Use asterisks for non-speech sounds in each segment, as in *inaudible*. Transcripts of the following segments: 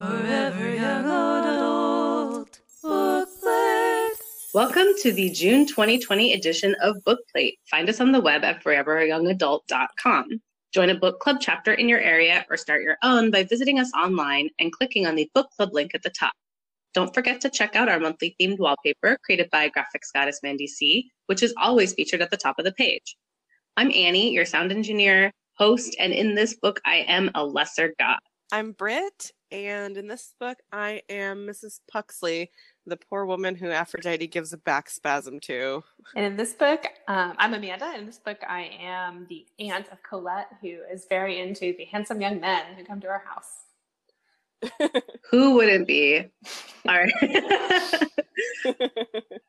Forever Young Adult Bookplate. Welcome to the June 2020 edition of Bookplate. Find us on the web at foreveryoungadult.com. Join a book club chapter in your area or start your own by visiting us online and clicking on the book club link at the top. Don't forget to check out our monthly themed wallpaper created by graphics goddess Mandy C, which is always featured at the top of the page. I'm Annie, your sound engineer, host, and in this book, I am a lesser god. I'm Britt, and in this book, I am Mrs. Puxley, the poor woman who Aphrodite gives a back spasm to. And in this book, um, I'm Amanda. In this book, I am the aunt of Colette, who is very into the handsome young men who come to our house. *laughs* Who wouldn't be? Our, *laughs*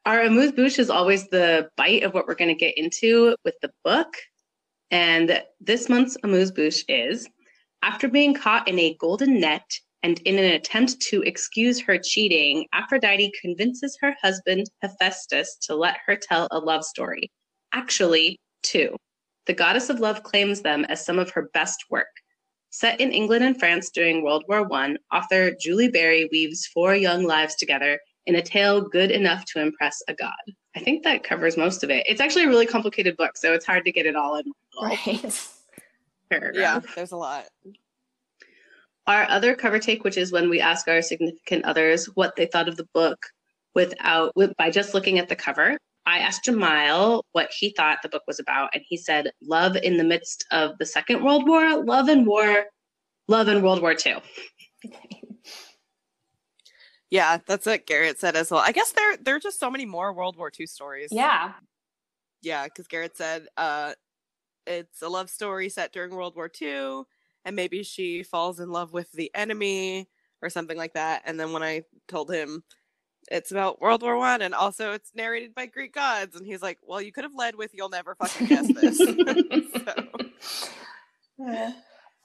our amuse bouche is always the bite of what we're going to get into with the book. And this month's amuse bouche is after being caught in a golden net and in an attempt to excuse her cheating, Aphrodite convinces her husband Hephaestus to let her tell a love story. Actually, two. The goddess of love claims them as some of her best work. Set in England and France during World War I, author Julie Berry weaves four young lives together in a tale good enough to impress a god. I think that covers most of it. It's actually a really complicated book, so it's hard to get it all in one Right. paragraph. yeah, there's a lot. Our other cover take, which is when we ask our significant others what they thought of the book without with, by just looking at the cover. I asked Jamal what he thought the book was about, and he said, "Love in the midst of the Second World War, love and war, love in World War II." *laughs* Yeah, that's what Garrett said as well. I guess there there are just so many more World War II stories. Yeah. yeah, because Garrett said uh, it's a love story set during World War II, and maybe she falls in love with the enemy or something like that. And then when I told him it's about World War One, and also it's narrated by Greek gods, and he's like, "Well, you could have led with you'll never fucking guess this." *laughs* *laughs* so,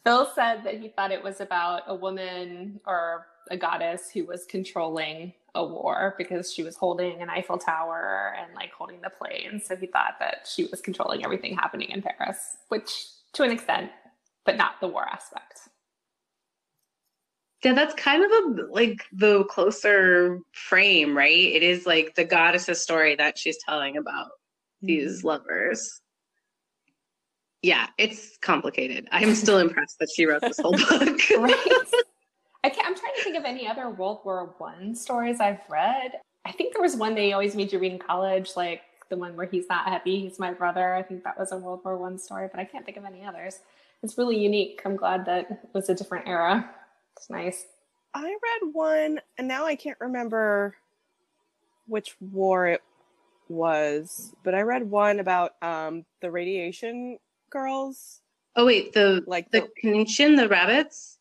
Phil said that he thought it was about a woman or a goddess who was controlling a war because she was holding an Eiffel Tower and like holding the plane. So he thought that she was controlling everything happening in Paris, which to an extent, but not the war aspect. Yeah, that's kind of a like the closer frame, right? It is like the goddess's story that she's telling about mm-hmm. these lovers. Yeah, it's complicated. I'm still *laughs* impressed that she wrote this whole *laughs* book. right? *laughs* I can't, I'm trying to think of any other World War One stories I've read. I think there was one they always made you read in college, like the one where he's not happy, he's my brother. I think that was a World War One story, but I can't think of any others. It's really unique. I'm glad that it was a different era. It's nice. I read one, and now I can't remember which war it was, but I read one about um, the radiation girls, Oh wait, the like the Kenshin, the rabbits.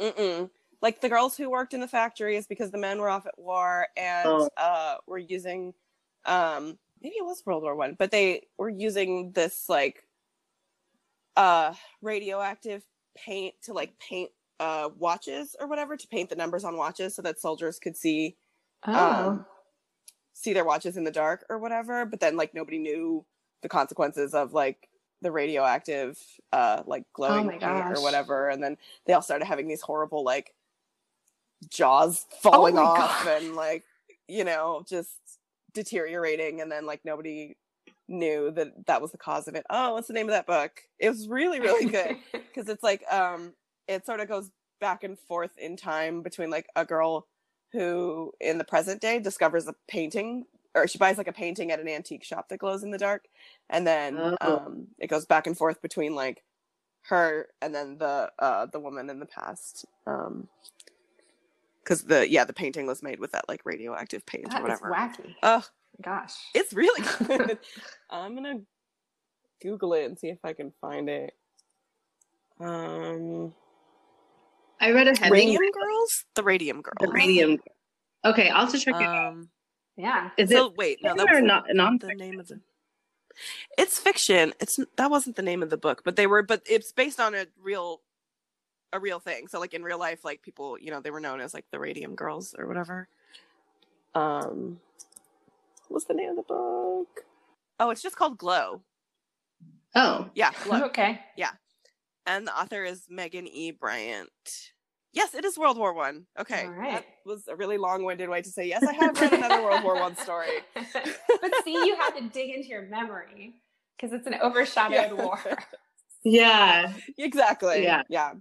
Mm-mm. Like the girls who worked in the factories because the men were off at war and Oh. uh, were using, um, maybe it was World War One, but they were using this like uh, radioactive paint to like paint uh, watches or whatever to paint the numbers on watches so that soldiers could see Oh, Um, see their watches in the dark or whatever. But then like nobody knew the consequences of like the radioactive uh like glowing gosh. or whatever and then they all started having these horrible like jaws falling my off God. and like you know just deteriorating and then like nobody knew that that was the cause of it oh what's the name of that book it was really really good *laughs* because it's like um it sort of goes back and forth in time between like a girl who in the present day discovers a painting or she buys like a painting at an antique shop that glows in the dark and then Oh. um it goes back and forth between like her and then the uh the woman in the past um because the yeah the painting was made with that like radioactive paint that or whatever wacky. oh Gosh. it's really *laughs* good i'm gonna google it and see if i can find it um I read a Hemingway, radium girls the radium girls the Radium. Okay, I'll have to check it out. um yeah. Is so it wait no fiction that or was not the non-fiction? name of the it's fiction it's that wasn't the name of the book but they were but it's based on a real a real thing so like in real life like people you know they were known as like the radium girls or whatever um what's the name of the book oh it's just called glow Oh, yeah glow *laughs* Okay. Yeah. And the author is megan e bryant Yes, it is World War One. Okay, All right. that was a really long-winded way to say yes. I have read another World War One story. *laughs* but see, you had to dig into your memory because it's an overshadowed Yeah. war. *laughs* Yeah. Exactly. Yeah. Yeah.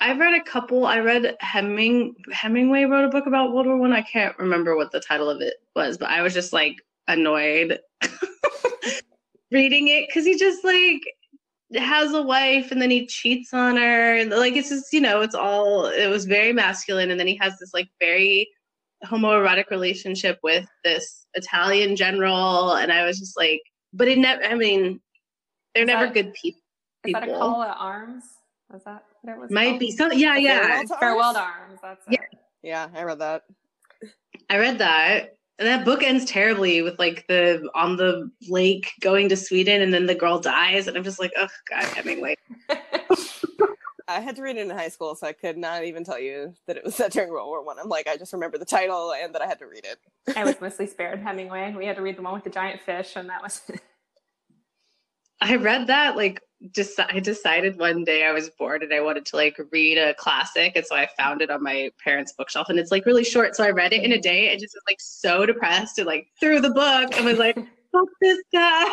I've read a couple. I read Heming Hemingway wrote a book about World War One. I. I can't remember what the title of it was, but I was just like annoyed *laughs* reading it because he just like has a wife and then he cheats on her. Like it's just you know it's all it was very masculine, and then he has this like very homoerotic relationship with this Italian general, and I was just like, but it never. I mean, they're Is never that- good people. Is that a call to arms? Was that what it was? Might called? be some. Yeah, yeah. Farewell to Farewell Arms? to arms. That's Yeah. it. Yeah, I read that. I read that. And that book ends terribly with like the on the lake going to Sweden and then the girl dies and I'm just like, oh god, Hemingway. *laughs* I had to read it in high school, so I could not even tell you that it was set during World War One. I'm like, I just remember the title and that I had to read it. I was *laughs* mostly spared Hemingway. We had to read the one with the giant fish, and that was I read that like just I decided one day I was bored and I wanted to like read a classic and so I found it on my parents' bookshelf and it's like really short. So I read it in a day and just was like so depressed and like threw the book and was like, fuck this guy.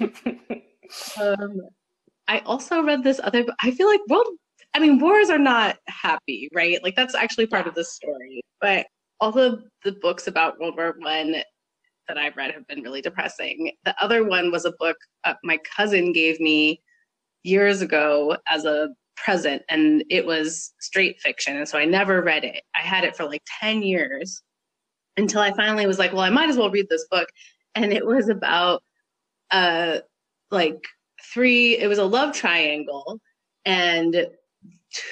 *laughs* um, I also read this other. I feel like world. I mean, wars are not happy, right? Like that's actually part of the story. But all of the books about World War One that I've read have been really depressing. The other one was a book uh, my cousin gave me years ago as a present, and it was straight fiction, and so I never read it. I had it for like ten years until I finally was like, well, I might as well read this book, and it was about uh like three it was a love triangle and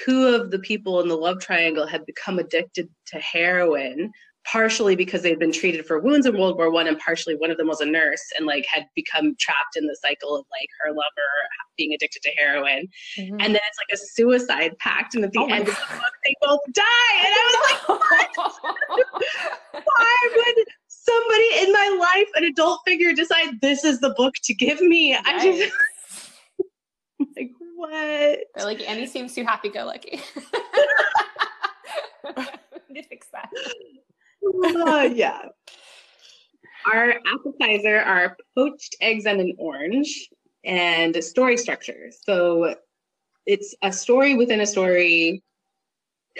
two of the people in the love triangle had become addicted to heroin partially because they'd been treated for wounds in world war one and partially one of them was a nurse and like had become trapped in the cycle of like her lover being addicted to heroin mm-hmm. and then it's like a suicide pact and at the Oh end of the book they both die and i was like *laughs* why would somebody in my life, an adult figure, decide this is the book to give me? I just *laughs* like what? They're like Annie seems too happy-go-lucky. *laughs* To fix that. Uh, yeah. Our appetizer are poached eggs and an orange and story structure. So it's a story within a story,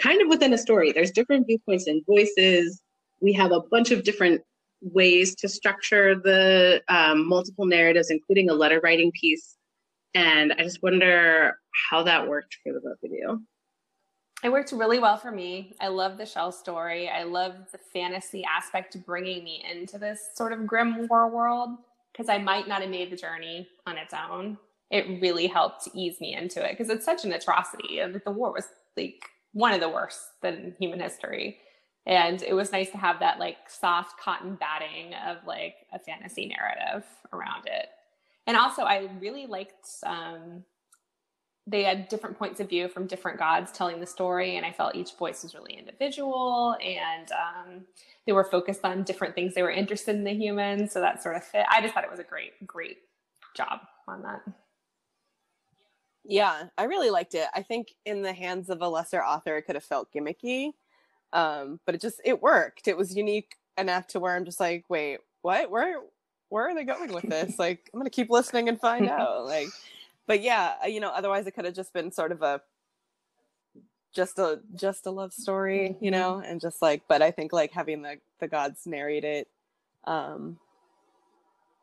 kind of within a story. There's different viewpoints and voices. We have a bunch of different ways to structure the um, multiple narratives, including a letter writing piece. And I just wonder how that worked for the both of you. It worked really well for me. I love the shell story. I love the fantasy aspect bringing me into this sort of grim war world because I might not have made the journey on its own. It really helped ease me into it because it's such an atrocity. And the war was like one of the worst in human history. And it was nice to have that like soft cotton batting of like a fantasy narrative around it. And also, I really liked um, they had different points of view from different gods telling the story and i felt each voice was really individual and um, they were focused on different things they were interested in the humans so that sort of fit i just thought it was a great great job on that Yeah, I really liked it. I think in the hands of a lesser author, it could have felt gimmicky, um, but it just it worked. It was unique enough to where I'm just like, wait, what? Where where are they going with this? *laughs* Like, I'm gonna keep listening and find *laughs* out. Like, but yeah, uh, you know, otherwise it could have just been sort of a just a just a love story, you know, and just like, but I think like having the the gods narrate it um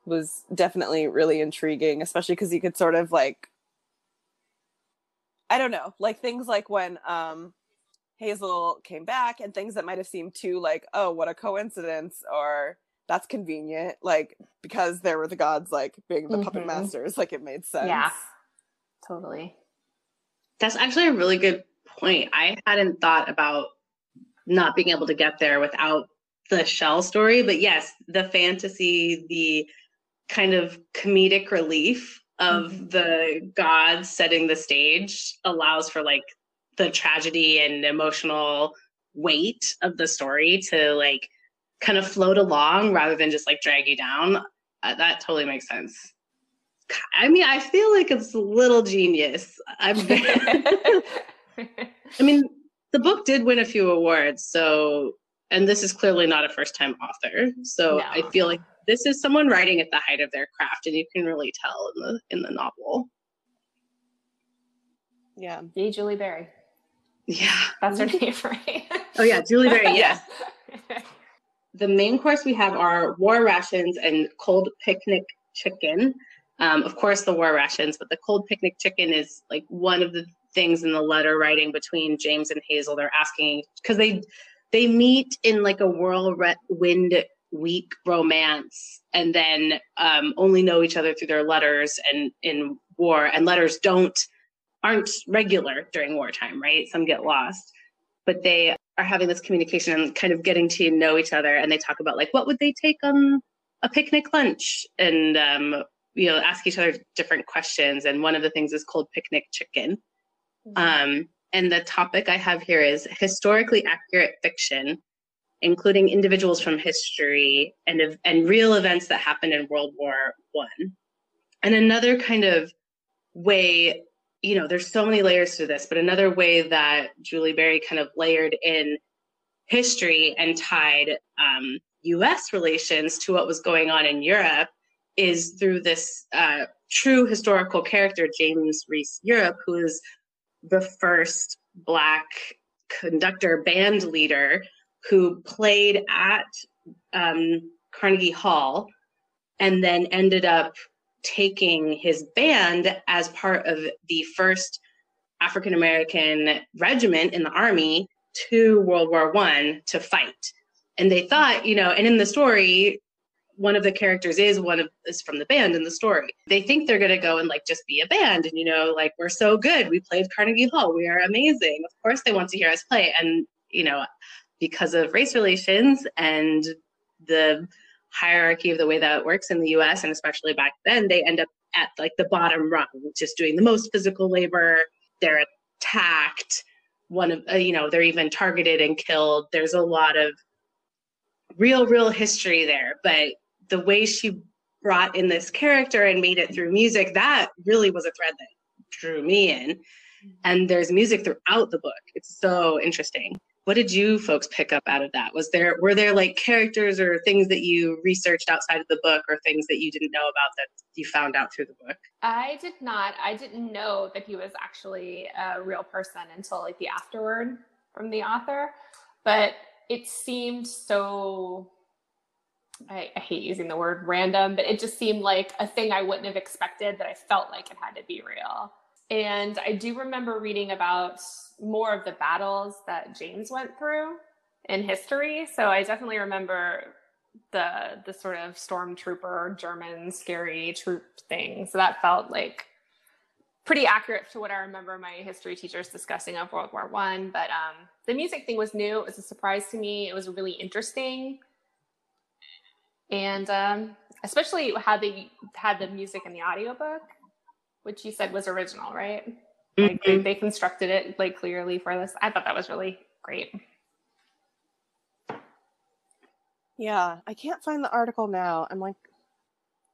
was definitely really intriguing, especially because you could sort of like I don't know, like things like when um Hazel came back and things that might have seemed too like, oh, what a coincidence or that's convenient, like because there were the gods like being the puppet Mhm. masters, like it made sense. yeah totally That's actually a really good point. I hadn't thought about not being able to get there without the shell story, but yes, the fantasy, the kind of comedic relief of Mhm. the gods setting the stage allows for like the tragedy and emotional weight of the story to like kind of float along rather than just like drag you down. Uh, that totally makes sense. I mean, I feel like it's a little genius. I'm *laughs* I mean, the book did win a few awards, so and this is clearly not a first time author. So No. I feel like this is someone writing at the height of their craft, and you can really tell in the in the novel. Yeah. Yay, Julie Berry. Yeah. That's her name, right? Oh yeah, Julie Berry. *laughs* Yes. Yeah. the main course we have are war rations and cold picnic chicken. Um, of course, the war rations, but the cold picnic chicken is like one of the things in the letter writing between James and Hazel. They're asking because they they meet in like a whirlwind week romance, and then um, only know each other through their letters and in war. And letters don't aren't regular during wartime, right? Some get lost, but they are having this communication and kind of getting to know each other and they talk about like what would they take on a picnic lunch and um, you know ask each other different questions and one of the things is called picnic chicken. Um, and the topic i have here is historically accurate fiction including individuals from history and and real events that happened in world war one. And another kind of way you know, there's so many layers to this, but another way that Julie Berry kind of layered in history and tied um, US relations to what was going on in Europe is through this uh, true historical character, James Reese Europe, who is the first Black conductor band leader who played at um, Carnegie Hall and then ended up taking his band as part of the first African American regiment in the army to World War One to fight. And they thought, you know, and in the story, one of the characters is one of is from the band in the story. They think they're gonna go and like just be a band, and you know, like we're so good. We played Carnegie Hall. We are amazing. Of course, they want to hear us play. And you know, because of race relations and the hierarchy of the way that it works in the US and especially back then, they end up at like the bottom rung, just doing the most physical labor. They're attacked. One of, uh, you know, they're even targeted and killed. There's a lot of real, real history there. But the way she brought in this character and made it through music, that really was a thread that drew me in. And there's music throughout the book. It's so interesting what did you folks pick up out of that was there were there like characters or things that you researched outside of the book or things that you didn't know about that you found out through the book I did not. I didn't know that he was actually a real person until like the afterword from the author. But it seemed so I, I hate using the word random, but it just seemed like a thing I wouldn't have expected that I felt like it had to be real. And I do remember reading about more of the battles that James went through in history. So I definitely remember the the sort of stormtrooper German scary troop thing. So that felt like pretty accurate to what I remember my history teachers discussing of World War One. But um, the music thing was new. It was a surprise to me. It was really interesting, and um, especially how they had the music in the audiobook, which you said was original, right? Like they, Mhm. they constructed it like clearly for this. I thought that was really great. Yeah, I can't find the article now. I'm like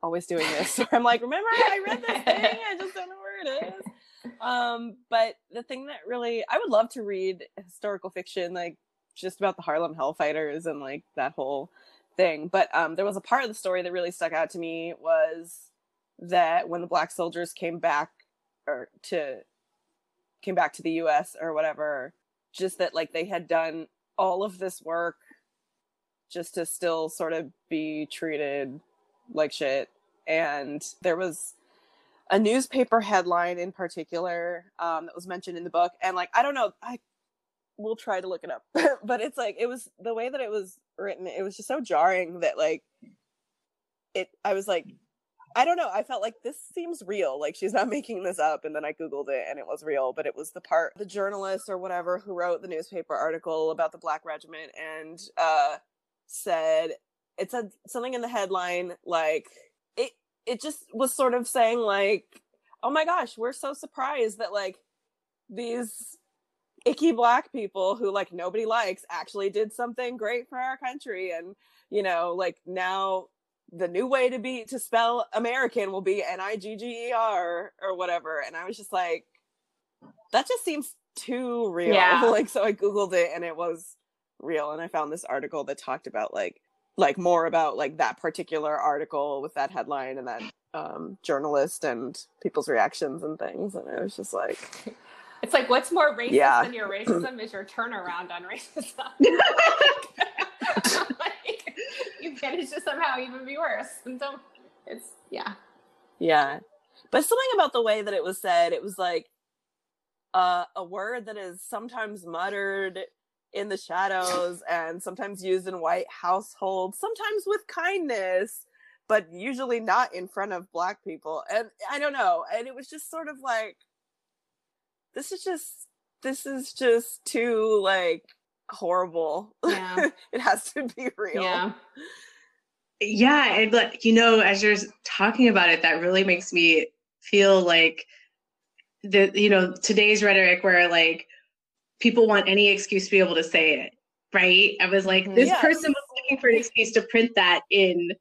always doing this. *laughs* I'm like, remember I read this thing? I just don't know where it is. Um, but the thing that really I would love to read historical fiction, like just about the Harlem Hellfighters and like that whole thing. But um there was a part of the story that really stuck out to me was that when the black soldiers came back or to came back to the US or whatever, just that like they had done all of this work just to still sort of be treated like shit. And there was a newspaper headline in particular um, that was mentioned in the book. And like, I don't know, I will try to look it up, *laughs* but it's like, it was the way that it was written, it was just so jarring that like, it, I was like, I don't know. I felt like this seems real. Like she's not *laughs* making this up. And then I Googled it and it was real, but it was the part, the journalist or whatever who wrote the newspaper article about the Black Regiment and uh, said, it said something in the headline like, it, it just was sort of saying like, oh my gosh, we're so surprised that like these icky black people who like nobody likes actually did something great for our country. And, you know, like now the new way to be to spell American will be N I G G E R or whatever. And I was just like, that just seems too real. Yeah. *laughs* like so I googled it and it was real and I found this article that talked about like like more about like that particular article with that headline and that um journalist and people's reactions and things and it was just like It's like what's more racist Yeah. than your *clears throat* racism is your turnaround on racism. *laughs* like, you managed to somehow even be worse. And so it's yeah. Yeah. But something about the way that it was said, it was like uh, a word that is sometimes muttered in the shadows *laughs* and sometimes used in white households, sometimes with kindness, but usually not in front of black people. And I don't know. And it was just sort of like, this is just, this is just too like horrible. Yeah. *laughs* it has to be real. Yeah. Yeah, and like you know, as you're talking about it, that really makes me feel like the you know today's rhetoric where like people want any excuse to be able to say it, right? I was like, Mhm. this Yes. person was looking for an excuse to print that in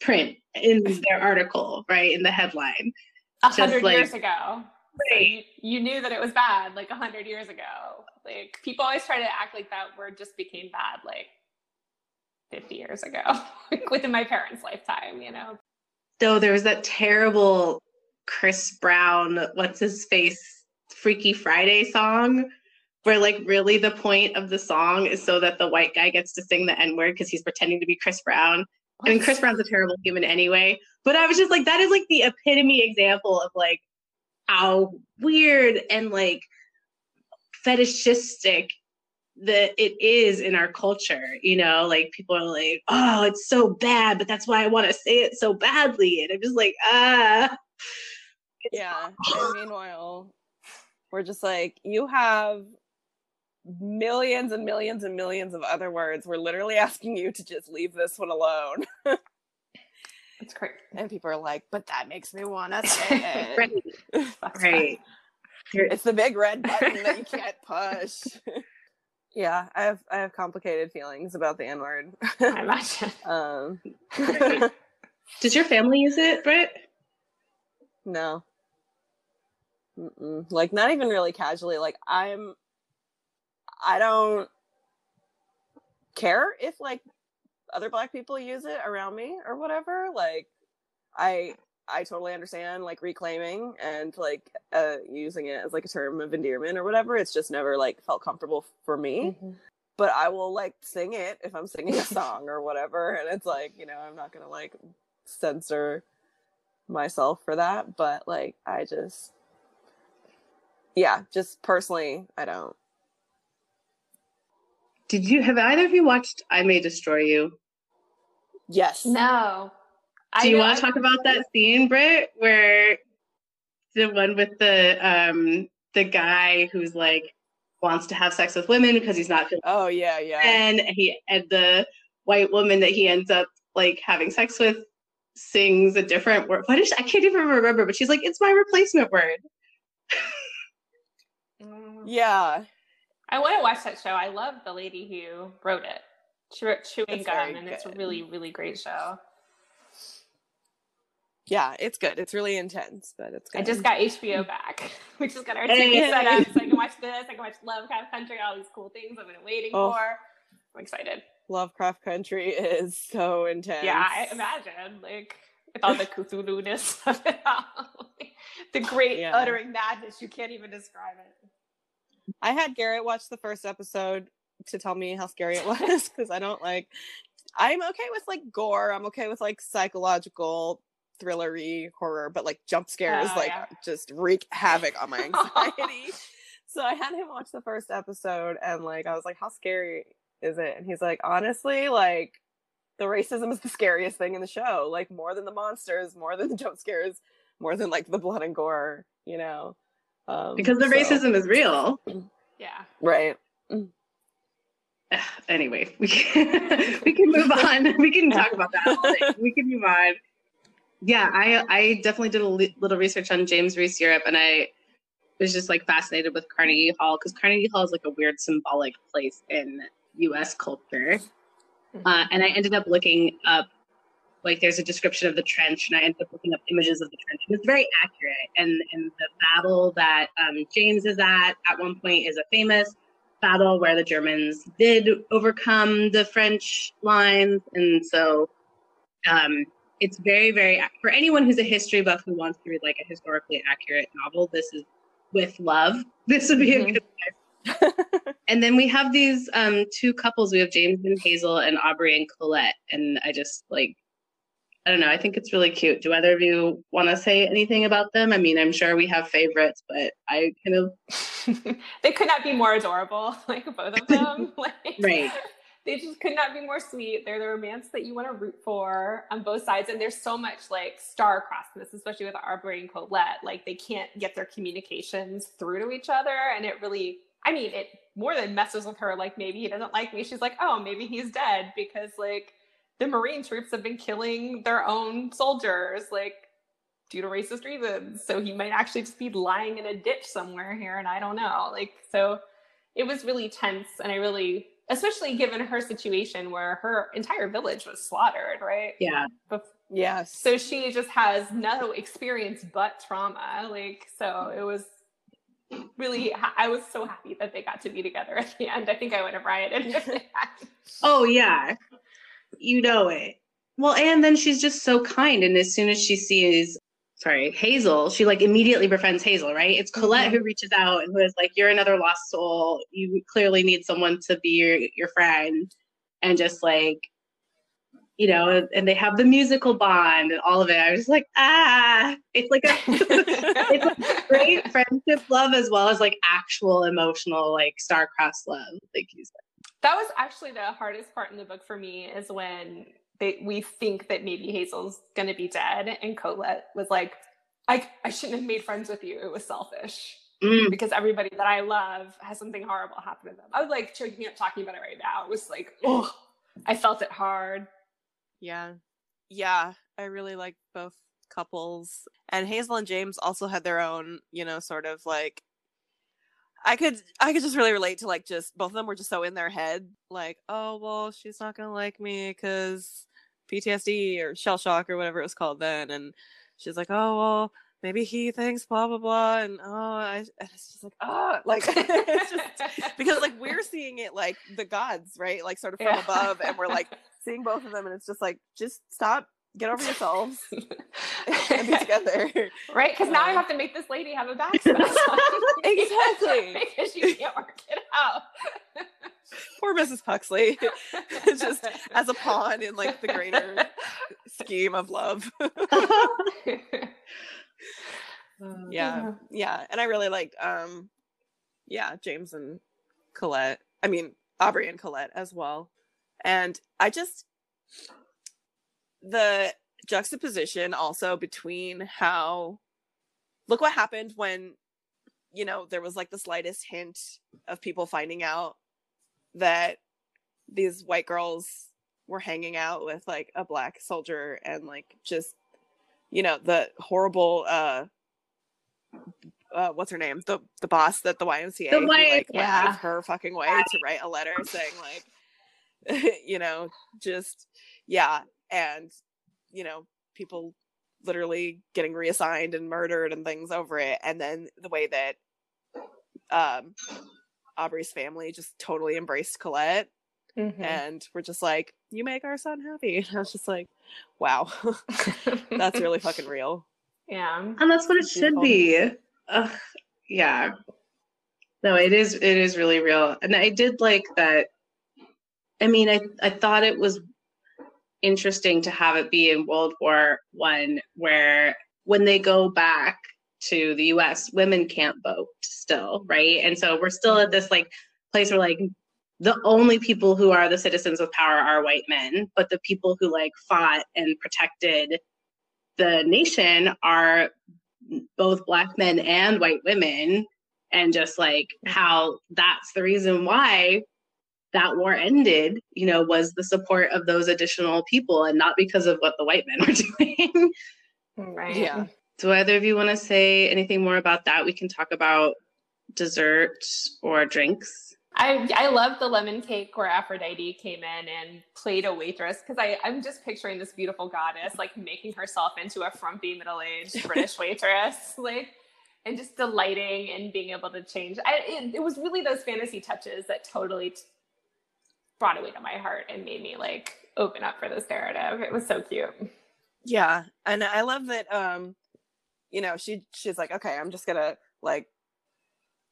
print in their article, right, in the headline. A hundred like- years ago. Right. you, you knew that it was bad like a hundred years ago. Like people always try to act like that word just became bad like 50 years ago, *laughs* like within my parents' lifetime, you know? Though there was that terrible Chris Brown, what's his face, Freaky Friday song, where like really the point of the song is so that the white guy gets to sing the N word because he's pretending to be Chris Brown. I mean, Chris Brown's a terrible human anyway, but I was just like, that is like the epitome example of like how weird and like fetishistic that it is in our culture. You know, like people are like, oh, it's so bad, but that's why I want to say it so badly. And I'm just like, ah. Yeah. And *laughs* meanwhile, we're just like, you have millions and millions and millions of other words. We're literally asking you to just leave this one alone. *laughs* It's great. And people are like, but that makes me want to *laughs* say it. Right. *laughs* Right. It's the big red button that you *laughs* can't push. yeah, I have I have complicated feelings about the N word. I imagine. um, Right. Does your family use it, Britt? no. Mm-mm. Like not even really casually. Like I'm I don't care if like other black people use it around me or whatever. Like I I totally understand like reclaiming and like uh using it as like a term of endearment or whatever. It's just never like felt comfortable for me. But I will like sing it if I'm singing a song or whatever. And it's like, you know, I'm not gonna like censor myself for that. But like I just yeah, just personally, I don't. Did you have either of you watched I May Destroy You? Yes. No. Do you want to talk about that scene, Britt, where the one with the um the guy who's like wants to have sex with women because he's not feeling Oh yeah, yeah. and he and the white woman that he ends up like having sex with sings a different word. What is I can't even remember, but she's like, it's my replacement word. *laughs* Yeah. I want to watch that show. I love the lady who wrote it. She wrote Chewing It's Gum, and it's a really, really great show. Yeah, it's good. It's really intense, but it's good. I just got HBO back. We just got our Hey. TV set up, so I can watch this. I can watch Lovecraft Country, all these cool things I've been waiting Oh. for. I'm excited. Lovecraft Country *laughs* is so intense. Yeah, I imagine like with all the Cthulhu-ness of it all, *laughs* the great Yeah. uttering madness. You can't even describe it. I had Garrett watch the first episode to tell me how scary it *laughs* was because I don't like. I'm okay with like gore. I'm okay with like psychological thrillery horror, but like jump scares Oh, like yeah. just wreak havoc on my *laughs* anxiety. so I had him watch the first episode and like I was like, "How scary is it?" And he's like, "Honestly, like the racism is the scariest thing in the show. Like more than the monsters, more than the jump scares, more than like the blood and gore. You know." Um, Because the so- racism is real. Yeah. right? *sighs* Anyway, we can, *laughs* we can move on. We can talk about that. *laughs* We can move on. Yeah, I I definitely did a li- little research on James Reese Europe, and I was just like fascinated with Carnegie Hall because Carnegie Hall is like a weird symbolic place in U.S. culture. Uh, and I ended up looking up like there's a description of the trench, and I ended up looking up images of the trench, and it's very accurate. And and the battle that um, James is at at one point is a famous battle where the Germans did overcome the French lines, and so um, it's very very for anyone who's a history buff who wants to read like a historically accurate novel. This is with love. *laughs* This would be mm-hmm. a good *laughs* and then we have these um, two couples. We have James and Hazel and Aubrey and Colette. And I just like, I don't know. I think it's really cute. Do either of you want to say anything about them? I mean, I'm sure we have favorites, but I kind of. *laughs* they could not be more adorable, *laughs* like both of them. *laughs* like, right. They just could not be more sweet. They're the romance that you want to root for on both sides. And there's so much like star-crossedness, especially with Aubrey and Colette. Like they can't get their communications through to each other. And it really I mean, it more than messes with her. Like maybe he doesn't like me. She's like, oh, maybe he's dead because like the Marine troops have been killing their own soldiers, like due to racist reasons. So he might actually just be lying in a ditch somewhere here, and I don't know. Like so, it was really tense, and I really, especially given her situation where her entire village was slaughtered, right? Yeah. Bef- yes. So she just has no experience but trauma. Like so, it was really I was so happy that they got to be together at the end. I think I would have rioted if they had. Oh yeah. You know it. Well, and then she's just so kind and as soon as she sees sorry, Hazel, she like immediately befriends Hazel, right? It's Colette mm-hmm. who reaches out and who is like, You're another lost soul. You clearly need someone to be your your friend. And just like you know, and they have the musical bond and all of it. I was like, ah, it's like a *laughs* it's a great friendship love as well as like actual emotional, like star-crossed love, like you said. That was actually the hardest part in the book for me is when they, we think that maybe Hazel's gonna be dead, and Colette was like, I I shouldn't have made friends with you. It was selfish. Mm. Because everybody that I love has something horrible happen to them. I was like choking up talking about it right now. It was like, oh, I felt it hard. Yeah. Yeah. I really like both couples. And Hazel and James also had their own, you know, sort of like I could I could just really relate to like just both of them were just so in their head like, oh well, she's not going to like me cuz PTSD or shell shock or whatever it was called then and she's like, "Oh, well, maybe he thinks blah blah blah and oh I, and it's just like oh *laughs* like it's just *laughs* because like we're seeing it like the gods right like sort of from yeah. above and we're like *laughs* seeing both of them and it's just like just stop get over yourselves and be together. *laughs* Right? Because now i have to make this lady have a backspace *laughs* *laughs* exactly. because she can't work it out. Poor mrs huxley. Just as a pawn in like the greater scheme of love. Yeah. Yeah. And i really liked um yeah james and colette i mean aubrey and colette as well. And I just, the juxtaposition also between how, look what happened when, you know, there was like the slightest hint of people finding out that these white girls were hanging out with like a black soldier and like just, you know, the horrible, uh, uh, what's her name? The the boss that the YMCA the white, who, like yeah. went out of her fucking way to write a letter saying like *laughs* you know, just yeah, and you know, people literally getting reassigned and murdered and things over it, and then the way that um Aubrey's family just totally embraced Colette. Mm-hmm. And we're just like, you make our son happy. *laughs* And I was just like, wow, *laughs* that's really *laughs* fucking real. Yeah. And that's what it should be. Ugh, yeah. No, it is it is really real. And I did like that I mean, I, I thought it was interesting to have it be in World War One, where when they go back to the US, women can't vote still, right? And so we're still at this like place where like the only people who are the citizens with power are white men, but the people who like fought and protected the nation are both black men and white women and just like how that's the reason why that war ended, you know, was the support of those additional people and not because of what the white men *laughs* were doing. right. Yeah. Do either of you want to say anything more about that? We can talk about dessert or drinks. I I love the lemon cake where Aphrodite came in and played a waitress because I I'm just picturing this beautiful goddess like making herself into a frumpy middle aged *laughs* British waitress like and just delighting and being able to change. I it, it was really those fantasy touches that totally t- brought it to my heart and made me like open up for this narrative. It was so cute. Yeah, and I love that. Um, you know, she she's like, okay, I'm just gonna like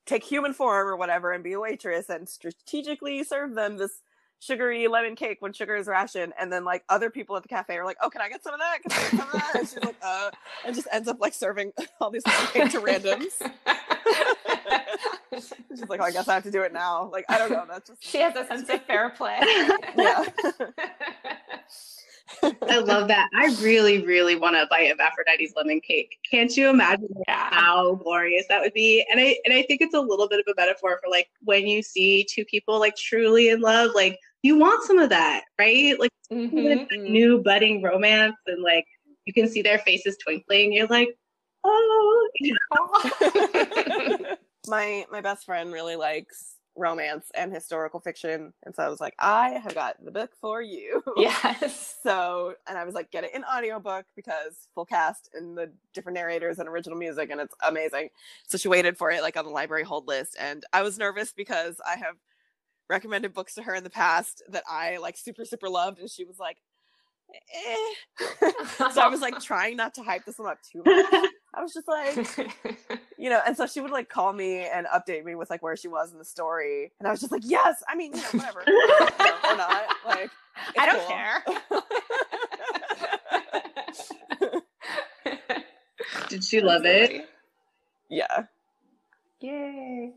take human form or whatever and be a waitress and strategically serve them this sugary lemon cake when sugar is ration and then like other people at the cafe are like oh can i get some of that can i get some of that and she's like uh and just ends up like serving *laughs* all these to randoms *laughs* *laughs* she's like oh, i guess i have to do it now like i don't know that's just she has a sense of fair play. *laughs* yeah I love that. I really, really want a bite of Aphrodite's lemon cake. Can't you imagine Yeah. how glorious that would be? And I and I think it's a little bit of a metaphor for like when you see two people like truly in love, like you want some of that, right? Like Mhm. a new budding romance and like you can see their faces twinkling. You're like, oh, you *laughs* know, my my best friend really likes romance and historical fiction. And so i was like i have got the book for you. *laughs* Yes. so and i was like get it in audiobook because full cast and the different narrators and original music and it's amazing. So she waited for it like on the library hold list. And i was nervous because i have recommended books to her in the past that i like super super loved. And she was like eh. *laughs* so i was like *laughs* trying not to hype this one up too much. I was just like you know, and so she would like call me and update me with like where she was in the story, and I was just like, yes, I mean, you know, whatever, *laughs* or not, like, I don't it's cool. *laughs* did she love it? yeah, Yay.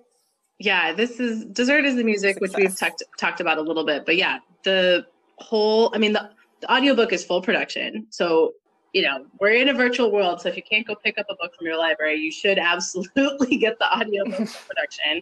Yeah, this is dessert is the music, which we've Success. talked talked about a little bit. But yeah, the whole I mean the, the audiobook is full production. So, you know, we're in a virtual world. So if you can't go pick up a book from your library, you should absolutely *laughs* get the audiobook *laughs* production.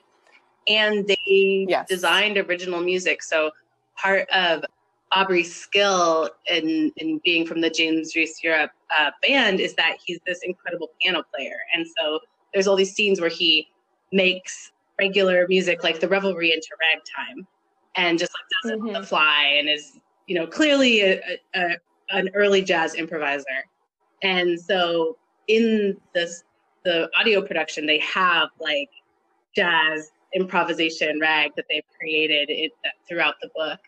And they Yes. designed original music. So part of Aubrey's skill in, in being from the James Reese Europe uh, band is that he's this incredible piano player. And so there's all these scenes where he makes regular music like the reveille into ragtime and just like does it on the Mhm. fly and is you know clearly a, a, a, an early jazz improviser and so in this the audio production they have like jazz improvisation rag that they've created it, throughout the book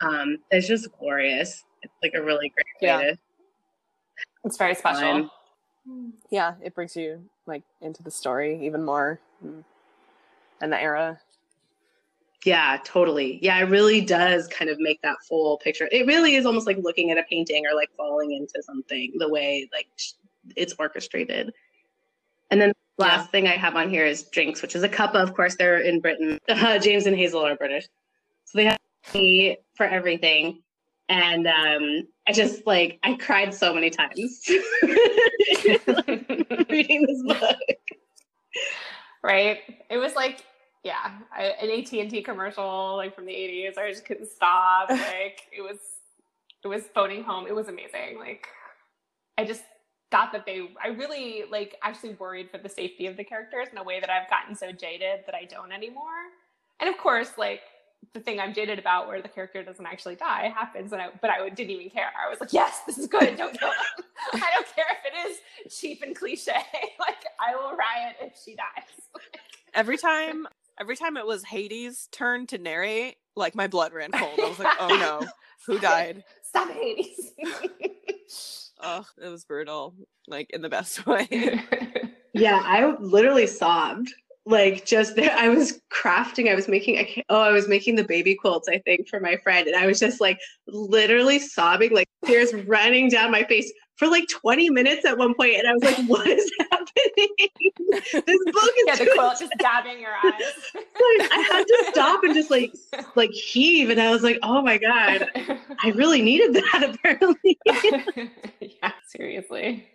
um it's just glorious it's like a really great Yeah. way to It's very special. Fun. yeah, it brings you like into the story even more, mm, and the era. Yeah, totally. Yeah, it really does kind of make that full picture. It really is almost like looking at a painting or like falling into something the way like it's orchestrated. And then the last Yeah. thing I have on here is drinks, which is a cuppa. Of course, they're in Britain. *laughs* Uh, James and Hazel are British, so they have tea for everything. And um, I just like I cried so many times *laughs* reading this book. right? It was like, yeah, I, an AT and T commercial like from the '80s. I just couldn't stop. *laughs* Like it was, it was phoning home. It was amazing. Like I just thought that they, I really like actually worried for the safety of the characters in a way that I've gotten so jaded that I don't anymore. And of course, like the thing I'm jaded about, where the character doesn't actually die, happens, and I, but I didn't even care. I was like, yes, this is good. Don't kill them. *laughs* I don't care if it is cheap and cliche. *laughs* like I will riot if she dies. Every time, every time it was Hades' turn to narrate, like my blood ran cold. I was like, oh no, *laughs* who died? Stop Hades. *laughs* Oh, it was brutal, like in the best way. *laughs* Yeah, I literally sobbed. Like just there, I was crafting. I was making. I can't, oh, I was making the baby quilts. I think for my friend, and I was just like literally sobbing, like tears running down my face for like 20 minutes at one point, and I was like, *laughs* "What is happening? this book is *laughs* yeah, the too quilt just dabbing your eyes. *laughs* like, I had to stop and just like like heave, and I was like, "Oh my god, I really needed that." Apparently, yeah, seriously.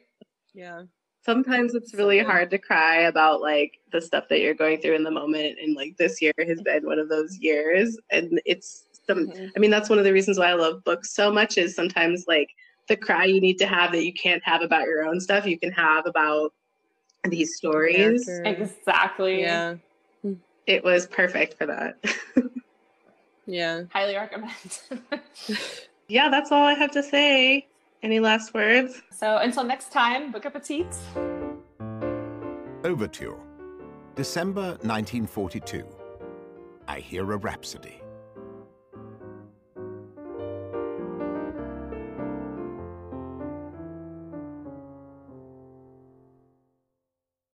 yeah, sometimes it's really hard to cry about like the stuff that you're going through in the moment and like this year has been one of those years and it's some Mhm. i mean that's one of the reasons why i love books so much is sometimes like the cry you need to have that you can't have about your own stuff you can have about these stories Character. Exactly. Yeah. it was perfect for that. *laughs* Yeah. Highly recommend. *laughs* yeah, that's all I have to say. Any last words? so until next time, book up petite. Overture, December 1942. I hear a rhapsody.